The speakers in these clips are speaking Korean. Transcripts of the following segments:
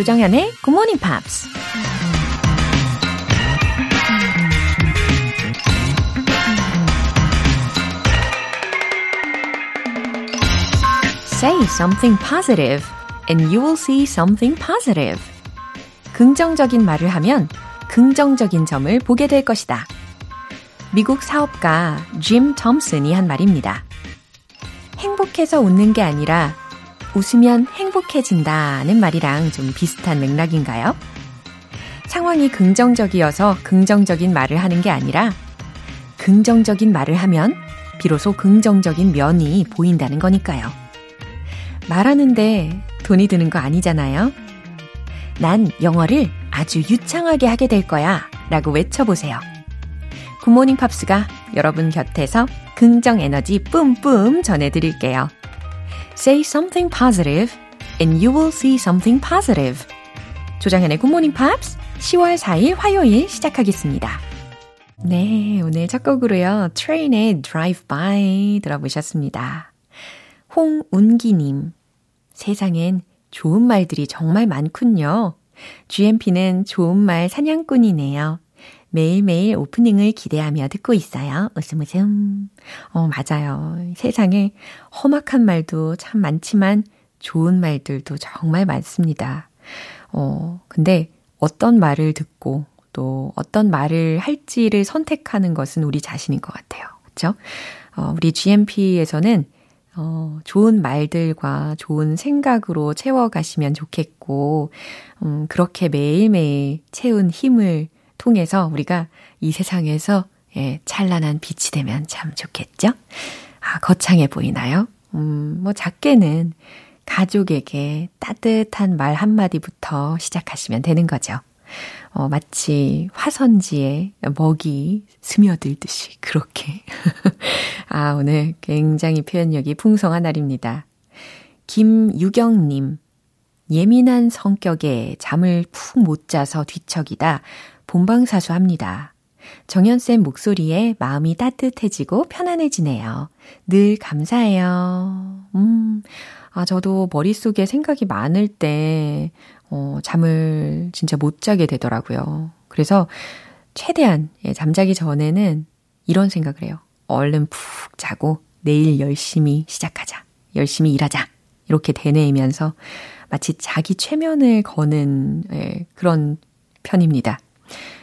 조정현의 Good Morning Pops. Say something positive and you will see something positive. 긍정적인 말을 하면 긍정적인 점을 보게 될 것이다. 미국 사업가 짐 톰슨이 한 말입니다. 행복해서 웃는 게 아니라 웃으면 행복해진다는 말이랑 좀 비슷한 맥락인가요? 상황이 긍정적이어서 긍정적인 말을 하는 게 아니라 긍정적인 말을 하면 비로소 긍정적인 면이 보인다는 거니까요. 말하는데 돈이 드는 거 아니잖아요. 난 영어를 아주 유창하게 하게 될 거야 라고 외쳐보세요. 굿모닝 팝스가 여러분 곁에서 긍정 에너지 뿜뿜 전해드릴게요. Say something positive and you will see something positive. 조정현의 Good Morning Pops 10월 4일 화요일 시작하겠습니다. 네, 오늘 첫 곡으로요. Train의 Drive By 들어보셨습니다. 홍운기님. 세상엔 좋은 말들이 정말 많군요. GMP는 좋은 말 사냥꾼이네요. 매일매일 오프닝을 기대하며 듣고 있어요. 웃음 웃음. 어, 맞아요. 세상에 험악한 말도 참 많지만 좋은 말들도 정말 많습니다. 어, 근데 어떤 말을 듣고 또 어떤 말을 할지를 선택하는 것은 우리 자신인 것 같아요. 그쵸? 어, 우리 GMP에서는 어, 좋은 말들과 좋은 생각으로 채워가시면 좋겠고, 음, 그렇게 매일매일 채운 힘을 통해서 우리가 이 세상에서 예, 찬란한 빛이 되면 참 좋겠죠? 아, 거창해 보이나요? 음, 뭐 작게는 가족에게 따뜻한 말 한마디부터 시작하시면 되는 거죠. 어, 마치 화선지에 먹이 스며들듯이 그렇게. 아, 오늘 굉장히 표현력이 풍성한 날입니다. 김유경님, 예민한 성격에 잠을 푹 못 자서 뒤척이다 본방사수합니다. 정연쌤 목소리에 마음이 따뜻해지고 편안해지네요. 늘 감사해요. 음, 아, 저도 머릿속에 생각이 많을 때, 어, 잠을 진짜 못 자게 되더라고요. 그래서 최대한 예, 잠자기 전에는 이런 생각을 해요. 얼른 푹 자고 내일 열심히 시작하자. 열심히 일하자. 이렇게 되뇌이면서 마치 자기 최면을 거는 예, 그런 편입니다.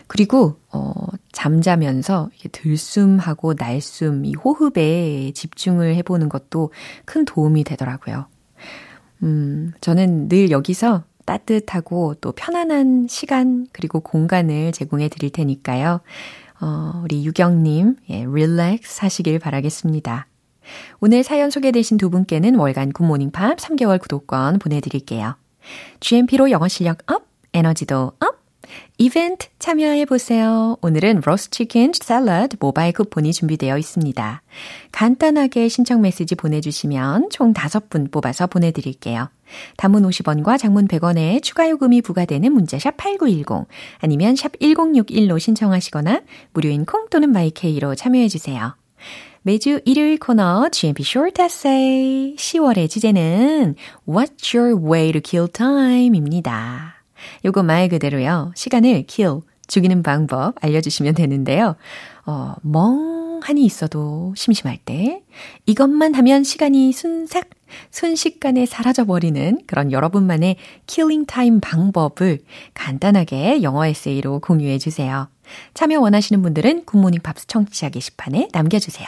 그리고 어 잠자면서 들숨하고 날숨 이 호흡에 집중을 해 보는 것도 큰 도움이 되더라고요. 음, 저는 늘 여기서 따뜻하고 또 편안한 시간 그리고 공간을 제공해 드릴 테니까요. 어, 우리 유경님, 예, relax 하시길 바라겠습니다. 오늘 사연 소개되신 두 분께는 월간 Good Morning Pops 3개월 구독권 보내드릴게요. GMP로 영어 실력 up, 에너지도 up, 이벤트 참여해보세요. 오늘은 로스트 치킨 샐러드 모바일 쿠폰이 준비되어 있습니다. 간단하게 신청 메시지 보내주시면 총 5분 뽑아서 보내드릴게요. 단문 50원과 장문 100원에 추가 요금이 부과되는 문자샵 8910 아니면 샵 1061로 신청하시거나 무료인 콩 또는 마이케이로 참여해주세요. 매주 일요일 코너 GMP Short Essay 10월의 주제는 What's your way to kill time입니다. 요거 말 그대로요. 시간을 kill, 죽이는 방법 알려주시면 되는데요. 어, 멍하니 있어도 심심할 때, 이것만 하면 시간이 순삭, 순식간에 사라져버리는 그런 여러분만의 killing time 방법을 간단하게 영어 에세이로 공유해 주세요. 참여 원하시는 분들은 Good Morning Pops 청취자 게시판에 남겨주세요.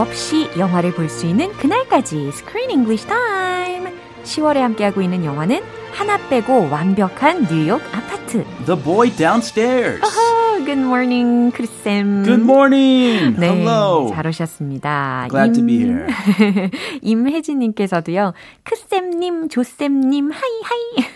없이 영화를 볼 수 있는 그날까지 Screen English Time. 10월에 함께하고 있는 영화는 하나 빼고 완벽한 뉴욕 아파트. The boy downstairs. Oh, good morning, 크리쌤. Good morning. 네, Hello. 잘 오셨습니다. Glad to be here. 임혜진님께서도요, 크쌤님, 조쌤님, hi hi.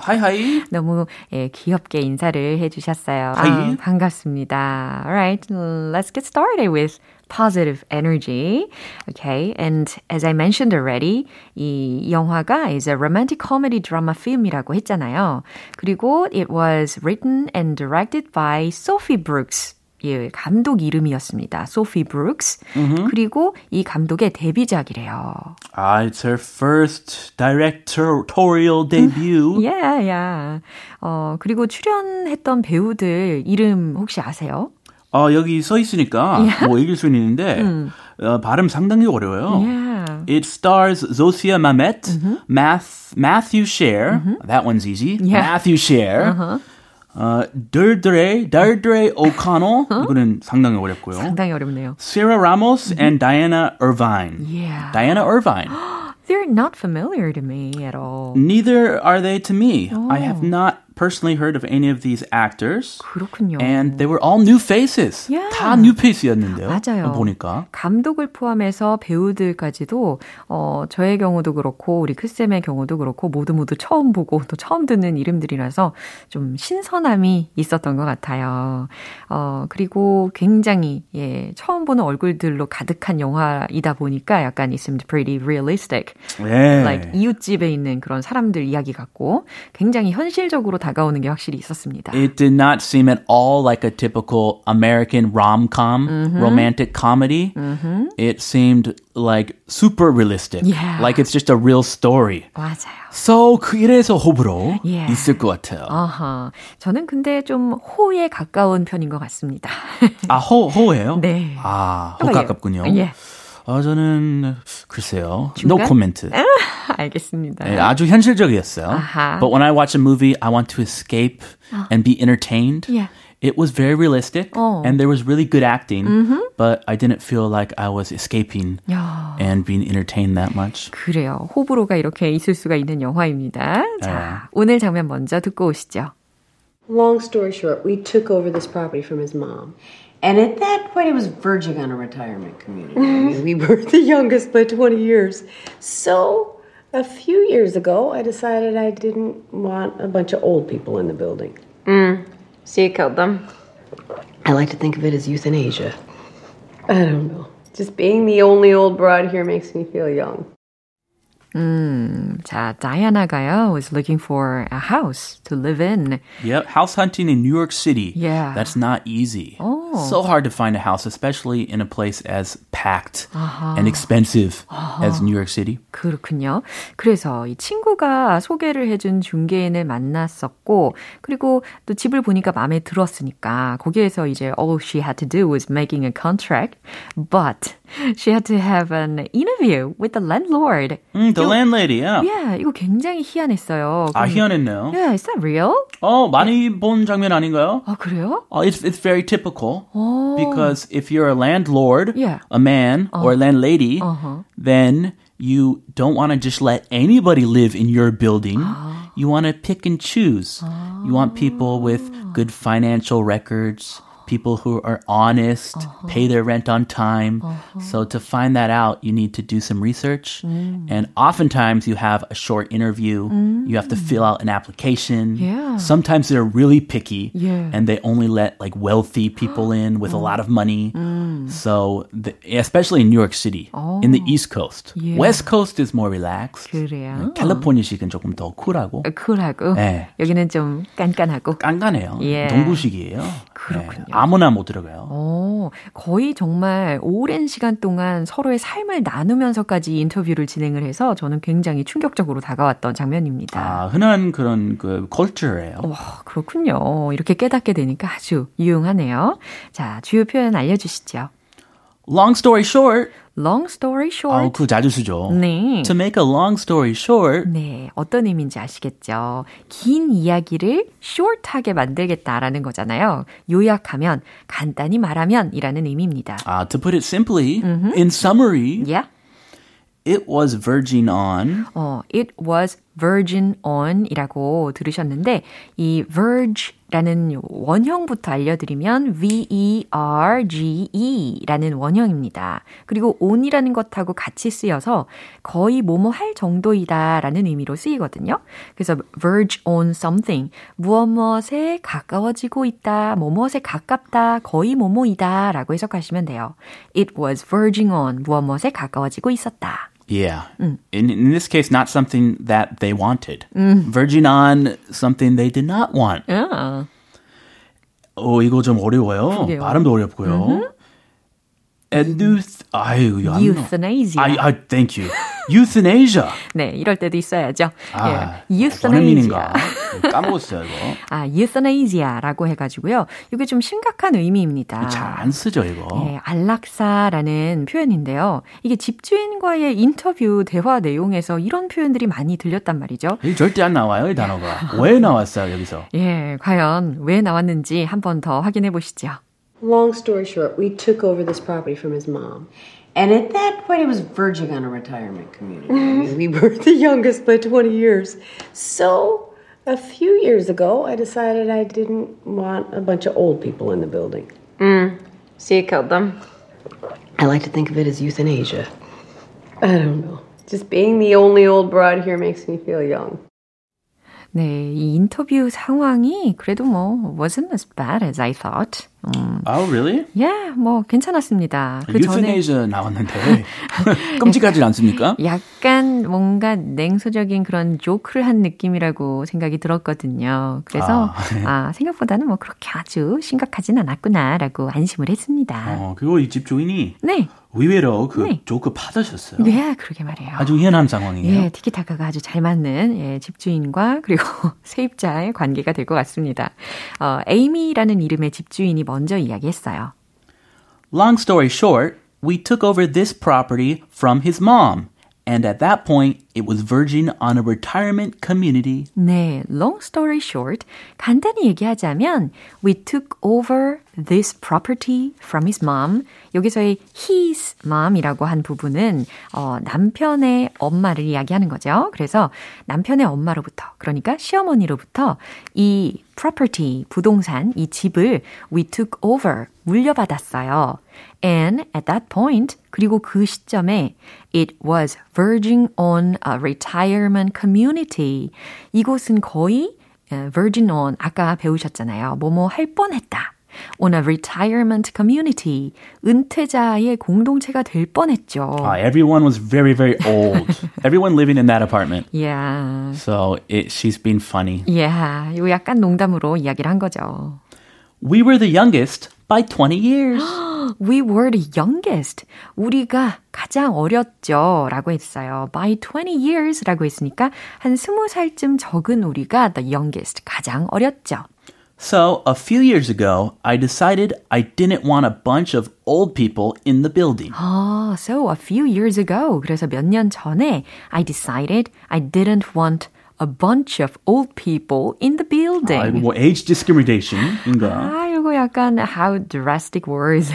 Hi, hi. 너무 예, 귀엽게 인사를 해주셨어요. 아, 하이. 반갑습니다. Alright, let's get started with positive energy. Okay, and as I mentioned already, 이 영화가 is a romantic comedy drama film이라고 했잖아요. 그리고 it was written and directed by Sophie Brooks. 예, 감독 이름이었습니다. 소피 브룩스. 그리고 이 감독의 데뷔작이래요. Ah, it's her first directorial debut. Yeah, yeah. 어, 그리고 출연했던 배우들 이름 혹시 아세요? 어, 여기 써 있으니까 뭐 읽을 수는 있는데 어, 발음 상당히 어려워요. Yeah. It stars Zosia Mamet, Math, Matthew Sher. That one's easy. Yeah. Matthew Sher. 어, Deirdre, Deirdre O'Connell. 이거는 상당히 어렵고요. 상당히 어렵네요. Sarah Ramos and Diana Irvine. Yeah. Diana Irvine. They're not familiar to me at all. Neither are they to me. I have not personally heard of any of these actors. 그렇군요. And they were all new faces. Yeah. 다 new face였는데요. 맞아요. 보니까. 감독을 포함해서 배우들까지도 어 저의 경우도 그렇고 우리 크쌤의 경우도 그렇고 모두 모두 처음 보고 또 처음 듣는 이름들이라서 좀 신선함이 있었던 것 같아요. 어 그리고 굉장히 예 처음 보는 얼굴들로 가득한 영화이다 보니까 약간 it seemed pretty realistic. 네. like 이웃집에 있는 그런 사람들 이야기 같고 굉장히 현실적으로 다가오는 게 확실히 있었습니다. It did not seem at all like a typical American rom-com Mm-hmm. romantic comedy. It seemed like super realistic. Yeah. Like it's just a real story. 맞아요. So 그래서 호불호 Yeah. 있을 것 같아요. 아하. 저는 근데 좀 호에 가까운 편인 것 같습니다. 아, 호, 호예요? 네. 아, 호 예. 가깝군요. 예. 아, 저는 글쎄요. 중간? No comment. 알겠습니다. 네, 아주 현실적이었어요. 아하. But when I watch a movie, I want to escape and be entertained. Yeah. It was very realistic 어. and there was really good acting, but I didn't feel like I was escaping 야. and being entertained that much. 그래요. 호불호가 이렇게 있을 수가 있는 영화입니다. 자, 오늘 장면 먼저 듣고 오시죠. Long story short, we took over this property from his mom. And at that point, it was verging on a retirement community. I mean, we were the youngest by 20 years. So, a few years ago, I decided I didn't want a bunch of old people in the building. Mm. So you killed them? I like to think of it as euthanasia. I don't know. Just being the only old broad here makes me feel young. 음, 자, 다이아나가요 was looking for a house to live in. Yep, house hunting in New York City. Yeah. That's not easy. Oh. So hard to find a house, especially in a place as packed and expensive as New York City. 그렇군요. 그래서 이 친구가 소개를 해준 중개인을 만났었고, 그리고 또 집을 보니까 마음에 들었으니까, 거기에서 이제 all she had to do was making a contract, but she had to have an interview with the landlord. Mm, the landlady, yeah. Yeah, 이거 굉장히 희한했어요. 아, 희한했네요. Yeah, is that real? 어, 많이 본 장면 아닌가요? 아, 그래요? Uh, it's it's very typical because if you're a landlord, Yeah. a man or a landlady, then you don't want to just let anybody live in your building. You want to pick and choose. You want people with good financial records, people who are honest, pay their rent on time. So to find that out, you need to do some research. And oftentimes you have a short interview. You have to fill out an application. Yeah. Sometimes they're really picky Yeah. and they only let like wealthy people in with a lot of money. So, the, especially in New York City, in the East Coast, Yeah. West Coast is more relaxed. 그래요. 캘리포니아식은 조금 더 쿨하고 쿨하고, 네. 여기는 좀 깐깐하고. 깐깐해요. 예. 동부식이에요. 그렇군요. 네, 아무나 못 들어가요. 어, 거의 정말 오랜 시간 동안 서로의 삶을 나누면서까지 인터뷰를 진행을 해서 저는 굉장히 충격적으로 다가왔던 장면입니다. 아, 흔한 그런 그 컬처예요. 와, 그렇군요. 이렇게 깨닫게 되니까 아주 유용하네요. 자, 주요 표현 알려 주시죠. Long story short, long story short. 아, 그거 자주 쓰죠. 네. To make a long story short. 네, 어떤 의미인지 아시겠죠? 긴 이야기를 short하게 만들겠다라는 거잖아요. 요약하면, 간단히 말하면 이라는 의미입니다. Uh, to put it simply, mm-hmm. in summary, yeah. it was verging on. 어, it was verging on 이라고 들으셨는데, 이 verge 라는 원형부터 알려드리면 V-E-R-G-E 라는 원형입니다. 그리고 on이라는 것하고 같이 쓰여서 거의 뭐뭐 할 정도이다 라는 의미로 쓰이거든요. 그래서 verge on something, 무엇 무엇에 가까워지고 있다, 뭐무엇에 가깝다, 거의 뭐뭐이다 라고 해석하시면 돼요. It was verging on, 무엇 무엇에 가까워지고 있었다. Yeah. Mm. In, in this case, not something that they wanted. Mm. Verging on something they did not want. Yeah. 어, 이거 좀 어려워요. 그러게요. 발음도 어렵고요. Mm-hmm. Euth, 아유, euthanasia. I, I, thank you. Euthanasia. 네, 이럴 때도 있어야죠. 아, 예, euthanasia. 까먹었어요, 이거. 아, euthanasia라고 해가지고요. 이게 좀 심각한 의미입니다. 잘 안 쓰죠, 이거. 예, 안락사라는 표현인데요. 이게 집주인과의 인터뷰 대화 내용에서 이런 표현들이 많이 들렸단 말이죠. 절대 안 나와요, 이 단어가. 왜 나왔어요, 여기서? 예, 과연 왜 나왔는지 한 번 더 확인해 보시죠. Long story short, we took over this property from his mom. And at that point, it was verging on a retirement community. I mean, we were the youngest by 20 years. So, a few years ago, I decided I didn't want a bunch of old people in the building. Mm. So you killed them? I like to think of it as euthanasia. I don't know. Just being the only old broad here makes me feel young. 네, 이 인터뷰 상황이 그래도 뭐 wasn't as bad as I thought. 음. Oh, really? Yeah, 뭐 괜찮았습니다. 그 유스네이저 나왔는데 끔찍하지 않습니까? 약간 뭔가 냉소적인 그런 조크를 한 느낌이라고 생각이 들었거든요. 그래서 아, 네. 아 생각보다는 뭐 그렇게 아주 심각하진 않았구나라고 안심을 했습니다. 어, 그리고 이 집 주인이 네. 의외로 그 네. 조크 받으셨어요. 네, 그러게 말이에요. 아주 희한한 상황이에요. 예, 티키타카가 아주 잘 맞는 예, 집주인과 그리고 세입자의 관계가 될 것 같습니다. 어, 에이미라는 이름의 집주인이 먼저 이야기했어요. Long story short, we took over this property from his mom. And at that point, it was verging on a retirement community. 네, long story short, 간단히 얘기하자면, we took over this property from his mom. 여기서의 his mom이라고 한 부분은 어, 남편의 엄마를 이야기하는 거죠. 그래서 남편의 엄마로부터, 그러니까 시어머니로부터 이 property, 부동산, 이 집을 we took over, 물려받았어요. And at that point, 그리고 그 시점에 it was verging on a retirement community. 이곳은 거의 verging on 아까 배우셨잖아요. 뭐뭐 할 뻔했다. on a retirement community. 은퇴자의 공동체가 될 뻔했죠. Uh, everyone was very, very old. everyone living in that apartment. Yeah. So it, she's been funny. Yeah. 이거 약간 농담으로 이야기를 한 거죠. We were the youngest by 20 years. We were the youngest. 우리가 가장 어렸죠. 라고 했어요. By 20 years 라고 했으니까 한 20살쯤 적은 우리가 the youngest. 가장 어렸죠. So, a few years ago, I decided I didn't want a bunch of old people in the building. 아, so a few years ago. 그래서 몇 년 전에 I decided I didn't want a bunch of old people in the building. 아, 이거 뭐 age discrimination인가? 아, 이거 약간 how drastic words.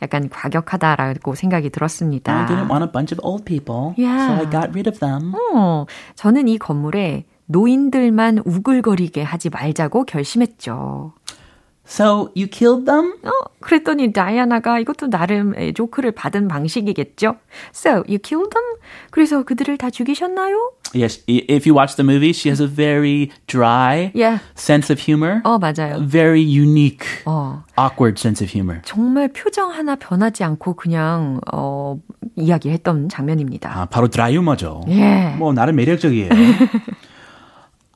약간 과격하다라고 생각이 들었습니다. I didn't want a bunch of old people, yeah. so I got rid of them. 어, 저는 이 건물에 노인들만 우글거리게 하지 말자고 결심했죠. So you killed them? 어, 그랬더니 다이아나가 이것도 나름 조크를 받은 방식이겠죠. So you killed them? 그래서 그들을 다 죽이셨나요? Yes, if you watch the movie, she has a very dry yeah. sense of humor. 어, 맞아요. Very unique, 어. awkward sense of humor. 정말 표정 하나 변하지 않고 그냥 어, 이야기했던 장면입니다. 아, 바로 드라이 유머죠. 예. 뭐 나름 매력적이에요.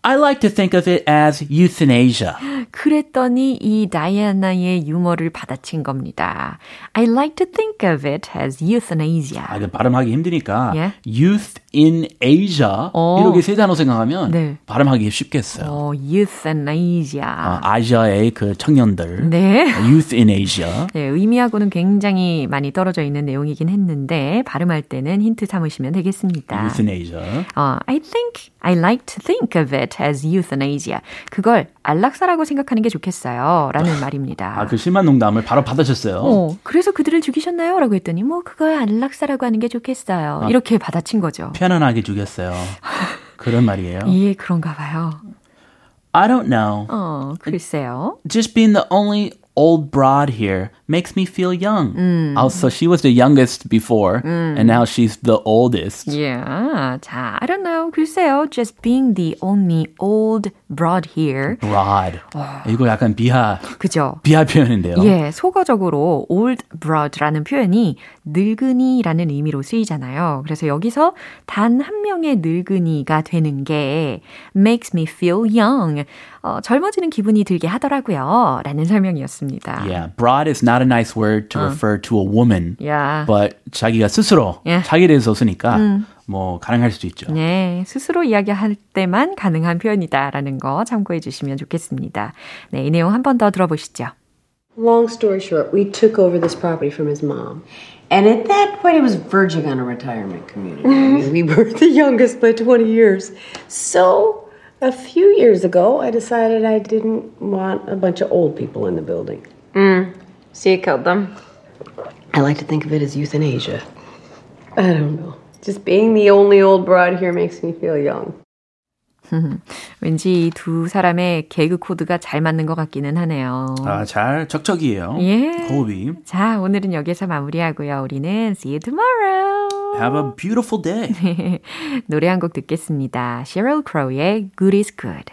I like to think of it as euthanasia. 그랬더니 이 다이아나의 유머를 받아친 겁니다. I like to think of it as euthanasia. 아, 발음하기 힘드니까 yeah? youth in Asia 어. 이렇게 세 단어 생각하면 네. 발음하기 쉽겠어요. 어, euthanasia. 아, 아시아의 그 청년들. 네. youth in Asia. 네, 의미하고는 굉장히 많이 떨어져 있는 내용이긴 했는데 발음할 때는 힌트 삼으시면 되겠습니다. euthanasia. 어, I think I like to think of it as euthanasia. 그걸 안락사라고 생각하는 게 좋겠어요. 라는 말입니다. 아, 그 심한 농담을 바로 받아쳤어요. 어, 그래서 그들을 죽이셨나요? 라고 했더니, 뭐, 그걸 안락사라고 하는 게 좋겠어요. 아, 이렇게 받아친 거죠. 편안하게 죽였어요. 그런 말이에요. 예, 그런가 봐요. I don't know. 어, 글쎄요. Just being the only old broad here makes me feel young. 음. Also, she was the youngest before, 음. and now she's the oldest. Yeah. 자, I don't know. 글쎄요. Just being the only old broad here. broad. 어. 이거 약간 비하. 그죠. 비하 표현인데요. 예, 속어적으로 old broad라는 표현이 늙은이라는 의미로 쓰이잖아요. 그래서 여기서 단 한 명의 늙은이가 되는 게 makes me feel young. 어, 젊어지는 기분이 들게 하더라고요. 라는 설명이었습니다. Yeah, broad is not a nice word to 어. refer to a woman. Yeah. But 자기가 스스로 yeah. 자기에 대해서 쓰니까 음. 뭐 가능할 수도 있죠. 네, 스스로 이야기할 때만 가능한 표현이다라는 거 참고해 주시면 좋겠습니다. 네, 이 내용 한 번 더 들어보시죠. Long story short, we took over this property from his mom. And at that point, it was verging on a retirement community. I mean, we were the youngest by 20 years. So, a few years ago, I decided I didn't want a bunch of old people in the building. Mm. So you killed them? I like to think of it as euthanasia. I don't know. Just being the only old broad here makes me feel young. 왠지 두 사람의 개그 코드가 잘 맞는 것 같기는 하네요. 아, 잘 척척이에요. 예. 호흡이. 자, 오늘은 여기서 마무리하고요. 우리는 see you tomorrow. Have a beautiful day. 노래 한 곡 듣겠습니다. Sheryl Crow의 Good is Good.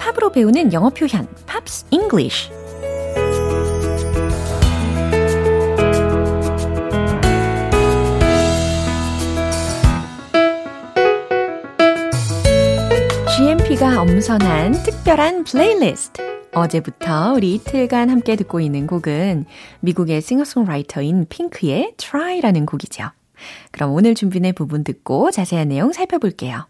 배우는 영어 표현 Pops English GMP가 엄선한 특별한 플레이리스트 어제부터 우리 이틀간 함께 듣고 있는 곡은 미국의 싱어송라이터인 P!nk의 Try라는 곡이죠. 그럼 오늘 준비된 부분 듣고 자세한 내용 살펴볼게요.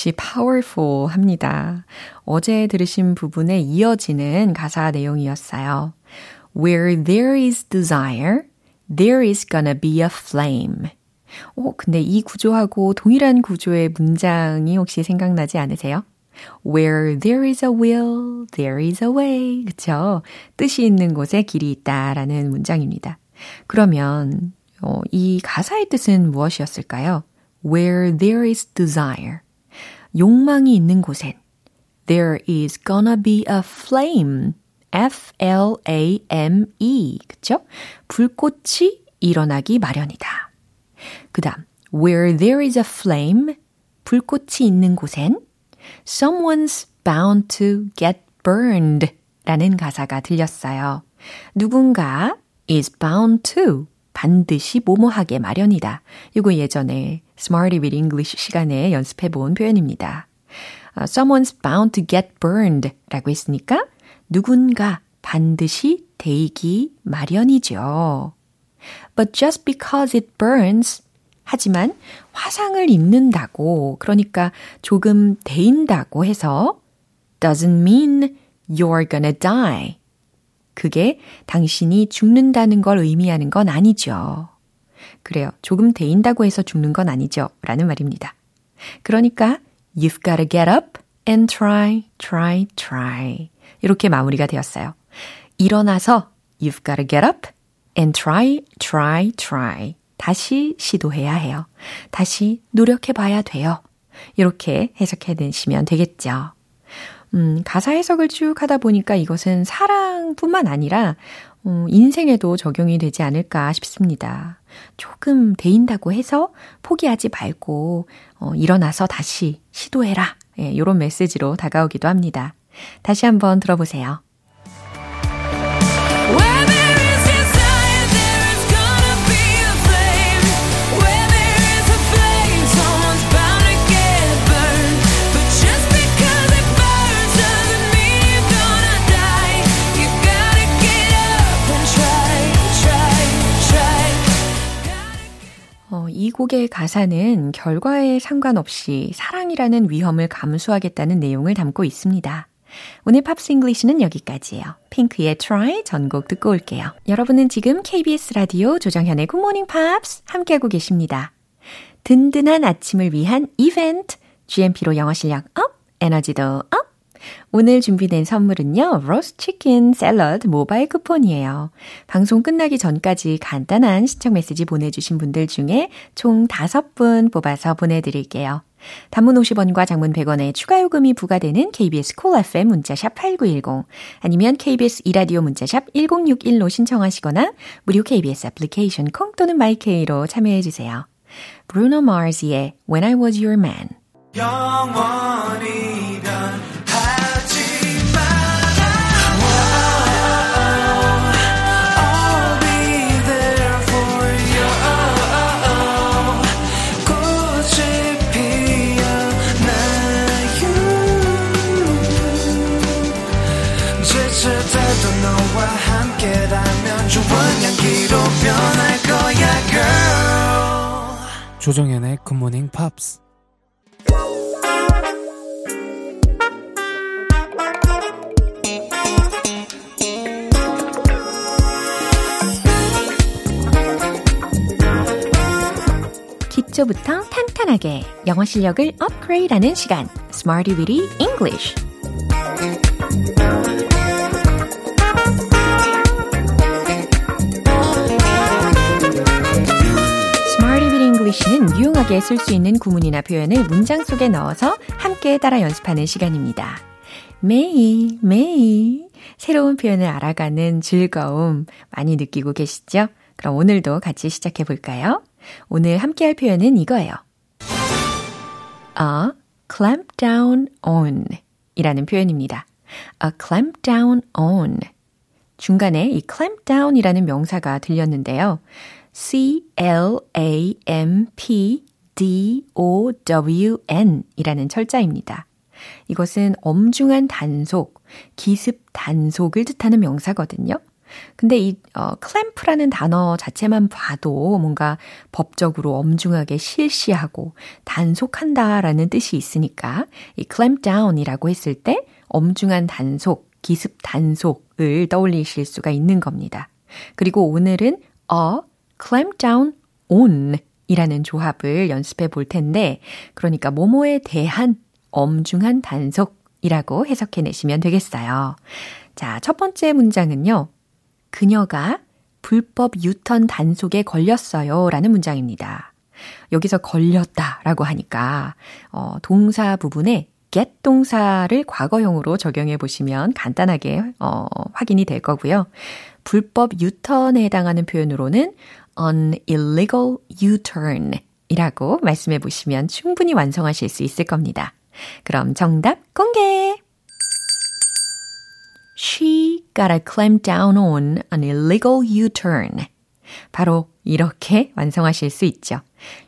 역시 powerful 합니다. 어제 들으신 부분에 이어지는 가사 내용이었어요. Where there is desire, there is gonna be a flame. 어, 근데 이 구조하고 동일한 구조의 문장이 혹시 생각나지 않으세요? Where there is a will, there is a way. 그쵸? 뜻이 있는 곳에 길이 있다라는 문장입니다. 그러면, 어, 이 가사의 뜻은 무엇이었을까요? Where there is desire. 욕망이 있는 곳엔 there is gonna be a flame. F-L-A-M-E. 그쵸? 불꽃이 일어나기 마련이다. 그 다음, where there is a flame. 불꽃이 있는 곳엔 someone's bound to get burned 라는 가사가 들렸어요. 누군가 is bound to 반드시 뭐뭐하게 마련이다. 이거 예전에 Smarty with English 시간에 연습해 본 표현입니다. Uh, someone's bound to get burned 라고 했으니까 누군가 반드시 데이기 마련이죠. But just because it burns 하지만 화상을 입는다고 그러니까 조금 데인다고 해서 doesn't mean you're gonna die. 그게 당신이 죽는다는 걸 의미하는 건 아니죠. 그래요. 조금 데인다고 해서 죽는 건 아니죠. 라는 말입니다. 그러니까 you've gotta get up and try, try, try. 이렇게 마무리가 되었어요. 일어나서 you've gotta get up and try, try, try. 다시 시도해야 해요. 다시 노력해 봐야 돼요. 이렇게 해석해 내시면 되겠죠. 음, 가사 해석을 쭉 하다 보니까 이것은 사랑뿐만 아니라 어, 인생에도 적용이 되지 않을까 싶습니다. 조금 데인다고 해서 포기하지 말고 어, 일어나서 다시 시도해라. 예, 이런 메시지로 다가오기도 합니다. 다시 한번 들어보세요. 이 곡의 가사는 결과에 상관없이 사랑이라는 위험을 감수하겠다는 내용을 담고 있습니다. 오늘 Pops English는 여기까지예요. P!nk의 Try 전곡 듣고 올게요. 여러분은 지금 KBS 라디오 조정현의 Good Morning Pops 함께하고 계십니다. 든든한 아침을 위한 이벤트 GMP로 영어 실력 up, 에너지도 up! 오늘 준비된 선물은요, 로스트 치킨 샐러드 모바일 쿠폰이에요. 방송 끝나기 전까지 간단한 시청 메시지 보내주신 분들 중에 총 5분 뽑아서 보내드릴게요. 단문 50원과 장문 100원의 추가 요금이 부과되는 KBS 콜 cool FM 문자샵 8910 아니면 KBS 이라디오 문자샵 1061로 신청하시거나 무료 KBS 애플리케이션 콩 또는 마이케이로 참여해 주세요. Bruno Mars의 When I Was Your Man 조정현의 굿모닝 팝스 기초부터 탄탄하게 영어 실력을 업그레이드하는 시간. Smarty Weedy English English는 유용하게 쓸 수 있는 구문이나 표현을 문장 속에 넣어서 함께 따라 연습하는 시간입니다. 매일, 매일 새로운 표현을 알아가는 즐거움 많이 느끼고 계시죠? 그럼 오늘도 같이 시작해 볼까요? 오늘 함께 할 표현은 이거예요. A clamp down on 이라는 표현입니다. A clamp down on. 중간에 이 clamp down 이라는 명사가 들렸는데요. C-L-A-M-P-D-O-W-N 이라는 철자입니다. 이것은 엄중한 단속, 기습 단속을 뜻하는 명사거든요. 근데 이 어, 클램프라는 단어 자체만 봐도 뭔가 법적으로 엄중하게 실시하고 단속한다라는 뜻이 있으니까 이 clamp down이라고 했을 때 엄중한 단속, 기습 단속을 떠올리실 수가 있는 겁니다. 그리고 오늘은 a clamp down on 이라는 조합을 연습해 볼 텐데, 그러니까 모모에 대한 엄중한 단속이라고 해석해 내시면 되겠어요. 자, 첫 번째 문장은요. 그녀가 불법 유턴 단속에 걸렸어요. 라는 문장입니다. 여기서 걸렸다 라고 하니까, 어, 동사 부분에 get 동사를 과거형으로 적용해 보시면 간단하게, 어, 확인이 될 거고요. 불법 유턴에 해당하는 표현으로는 an illegal U-turn 이라고 말씀해 보시면 충분히 완성하실 수 있을 겁니다. 그럼 정답 공개! She got a clamp down on an illegal U-turn. 바로 이렇게 완성하실 수 있죠.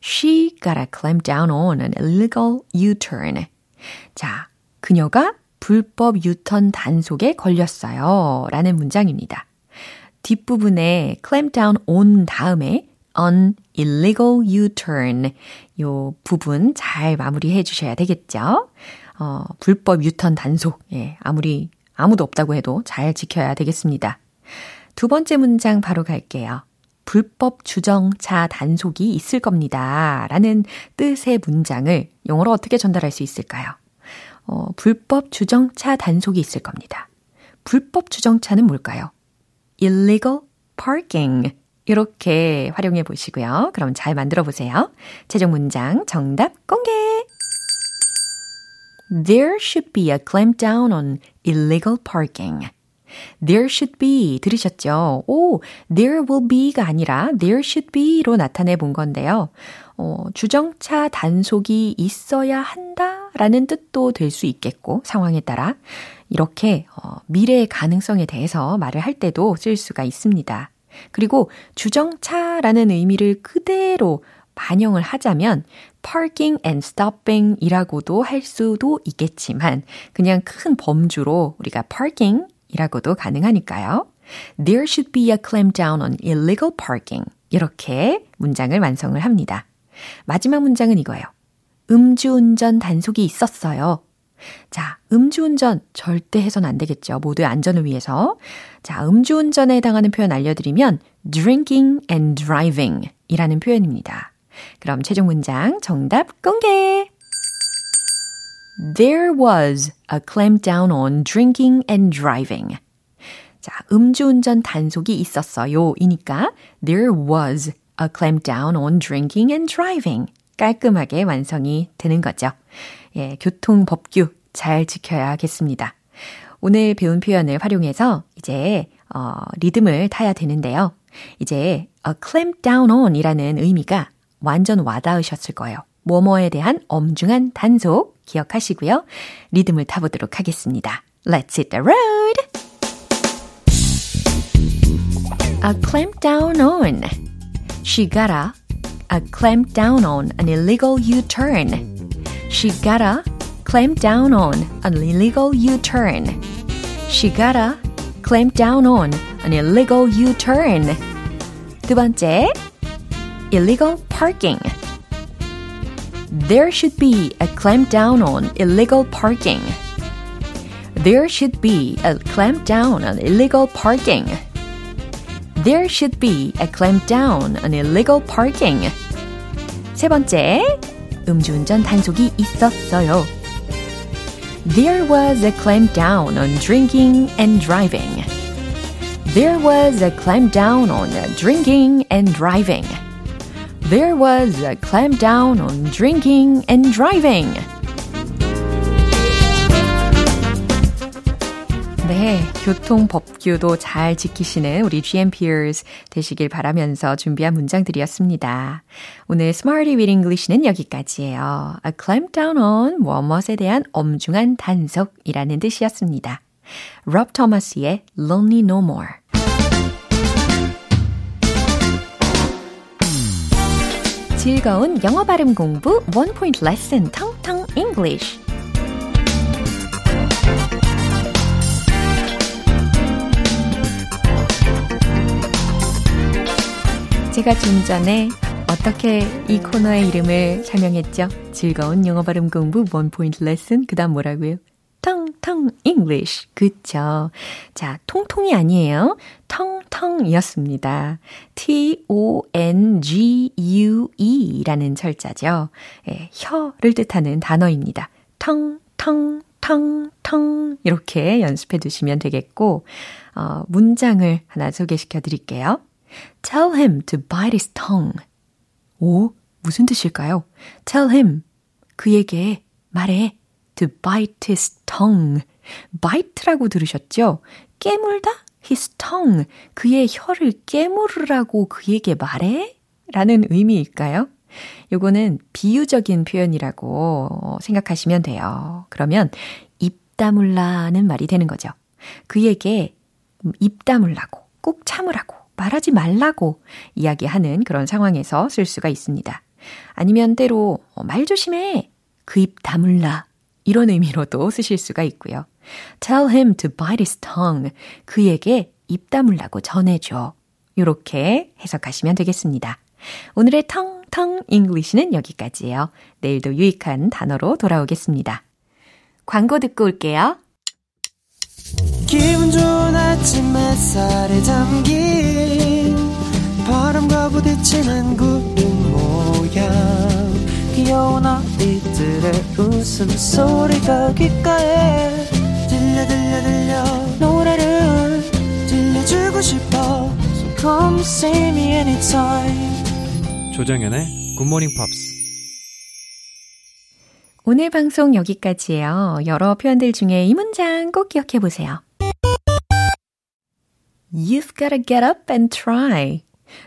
She got a clamp down on an illegal U-turn. 자, 그녀가 불법 유턴 단속에 걸렸어요. 라는 문장입니다. 뒷부분에 clamp down on 다음에 on illegal U-turn 요 부분 잘 마무리해 주셔야 되겠죠. 어, 불법 유턴 단속. 예, 아무리 아무도 없다고 해도 잘 지켜야 되겠습니다. 두 번째 문장 바로 갈게요. 불법 주정차 단속이 있을 겁니다. 라는 뜻의 문장을 영어로 어떻게 전달할 수 있을까요? 어, 불법 주정차 단속이 있을 겁니다. 불법 주정차는 뭘까요? illegal parking. 이렇게 활용해 보시고요. 그럼 잘 만들어 보세요. 최종 문장 정답 공개! There should be a clampdown on illegal parking. There should be 들으셨죠? 오, there will be가 아니라 there should be로 나타내 본 건데요. 어, 주정차 단속이 있어야 한다 라는 뜻도 될 수 있겠고 상황에 따라 이렇게 어, 미래의 가능성에 대해서 말을 할 때도 쓸 수가 있습니다. 그리고 주정차라는 의미를 그대로 반영을 하자면 parking and stopping 이라고도 할 수도 있겠지만 그냥 큰 범주로 우리가 parking 이라고도 가능하니까요. There should be a clampdown on illegal parking. 이렇게 문장을 완성을 합니다. 마지막 문장은 이거예요. 음주운전 단속이 있었어요. 자, 음주운전 절대 해선 안 되겠죠. 모두의 안전을 위해서. 자, 음주운전에 해당하는 표현 알려드리면 drinking and driving 이라는 표현입니다. 그럼 최종 문장 정답 공개! There was a clampdown on drinking and driving. 자, 음주운전 단속이 있었어요. 이니까 there was a clampdown on drinking and driving. 깔끔하게 완성이 되는 거죠. 예, 교통법규 잘 지켜야겠습니다. 오늘 배운 표현을 활용해서 이제 어, 리듬을 타야 되는데요. 이제 a clamp down on 이라는 의미가 완전 와닿으셨을 거예요. 뭐뭐에 대한 엄중한 단속 기억하시고요. 리듬을 타보도록 하겠습니다. Let's hit the road! A clamp down on. She gotta a clamp down on an illegal U-turn. She gotta clamp down on an illegal U-turn. She gotta clamp down on an illegal U-turn. 두 번째, illegal parking. There should be a clampdown on illegal parking. There should be a clampdown on illegal parking. There should be a clampdown on illegal parking. 세 번째, 음주운전 단속이 있었어요. There was a clampdown on drinking and driving. There was a clampdown on drinking and driving. There was a clampdown on drinking and driving. 네, 교통 법규도 잘 지키시는 우리 GMPers 되시길 바라면서 준비한 문장들이었습니다. 오늘 Smarty with English는 여기까지예요. A clamp down on 무엇에 대한 엄중한 단속이라는 뜻이었습니다. 럽 토마스의 Lonely No More 즐거운 영어 발음 공부 원 포인트 레슨 텅텅 English 제가 좀 전에 어떻게 이 코너의 이름을 설명했죠? 즐거운 영어 발음 공부 원 포인트 레슨 그 다음 뭐라고요? 텅텅 English. 그쵸. 자, 통통이 아니에요. 텅텅이었습니다. T-O-N-G-U-E 라는 철자죠. 예, 혀를 뜻하는 단어입니다. 텅텅, 텅텅. 이렇게 연습해 두시면 되겠고, 어, 문장을 하나 소개시켜 드릴게요. Tell him to bite his tongue. 오, 무슨 뜻일까요? Tell him. 그에게 말해. To bite his tongue. bite라고 들으셨죠? 깨물다? his tongue. 그의 혀를 깨물으라고 그에게 말해? 라는 의미일까요? 요거는 비유적인 표현이라고 생각하시면 돼요. 그러면 입 다물라는 말이 되는 거죠. 그에게 입 다물라고, 꼭 참으라고, 말하지 말라고 이야기하는 그런 상황에서 쓸 수가 있습니다. 아니면 때로 말 조심해. 그 입 다물라. 이런 의미로도 쓰실 수가 있고요. Tell him to bite his tongue. 그에게 입 다물라고 전해줘. 이렇게 해석하시면 되겠습니다. 오늘의 텅텅 English는 여기까지예요. 내일도 유익한 단어로 돌아오겠습니다. 광고 듣고 올게요. 기분 좋은 아침 햇살에 담긴 바람과 부딪히는 구 웃음소리가 귓가에 들려 들려 들려 노래를 들려주고 싶어 So come see me anytime 조정연의 굿모닝 팝스 오늘 방송 여기까지예요. 여러 표현들 중에 이 문장 꼭 기억해 보세요. You've gotta get up and try.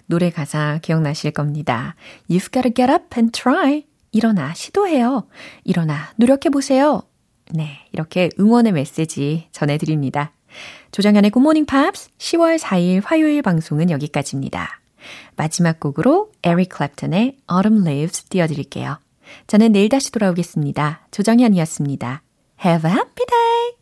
노래 가사 기억나실 겁니다. You've gotta get up and try. 일어나, 시도해요. 일어나, 노력해보세요. 네, 이렇게 응원의 메시지 전해드립니다. 조정현의 굿모닝 팝스 10월 4일 화요일 방송은 여기까지입니다. 마지막 곡으로 에릭 클랩턴의 Autumn Leaves 띄워드릴게요. 저는 내일 다시 돌아오겠습니다. 조정현이었습니다. Have a happy day!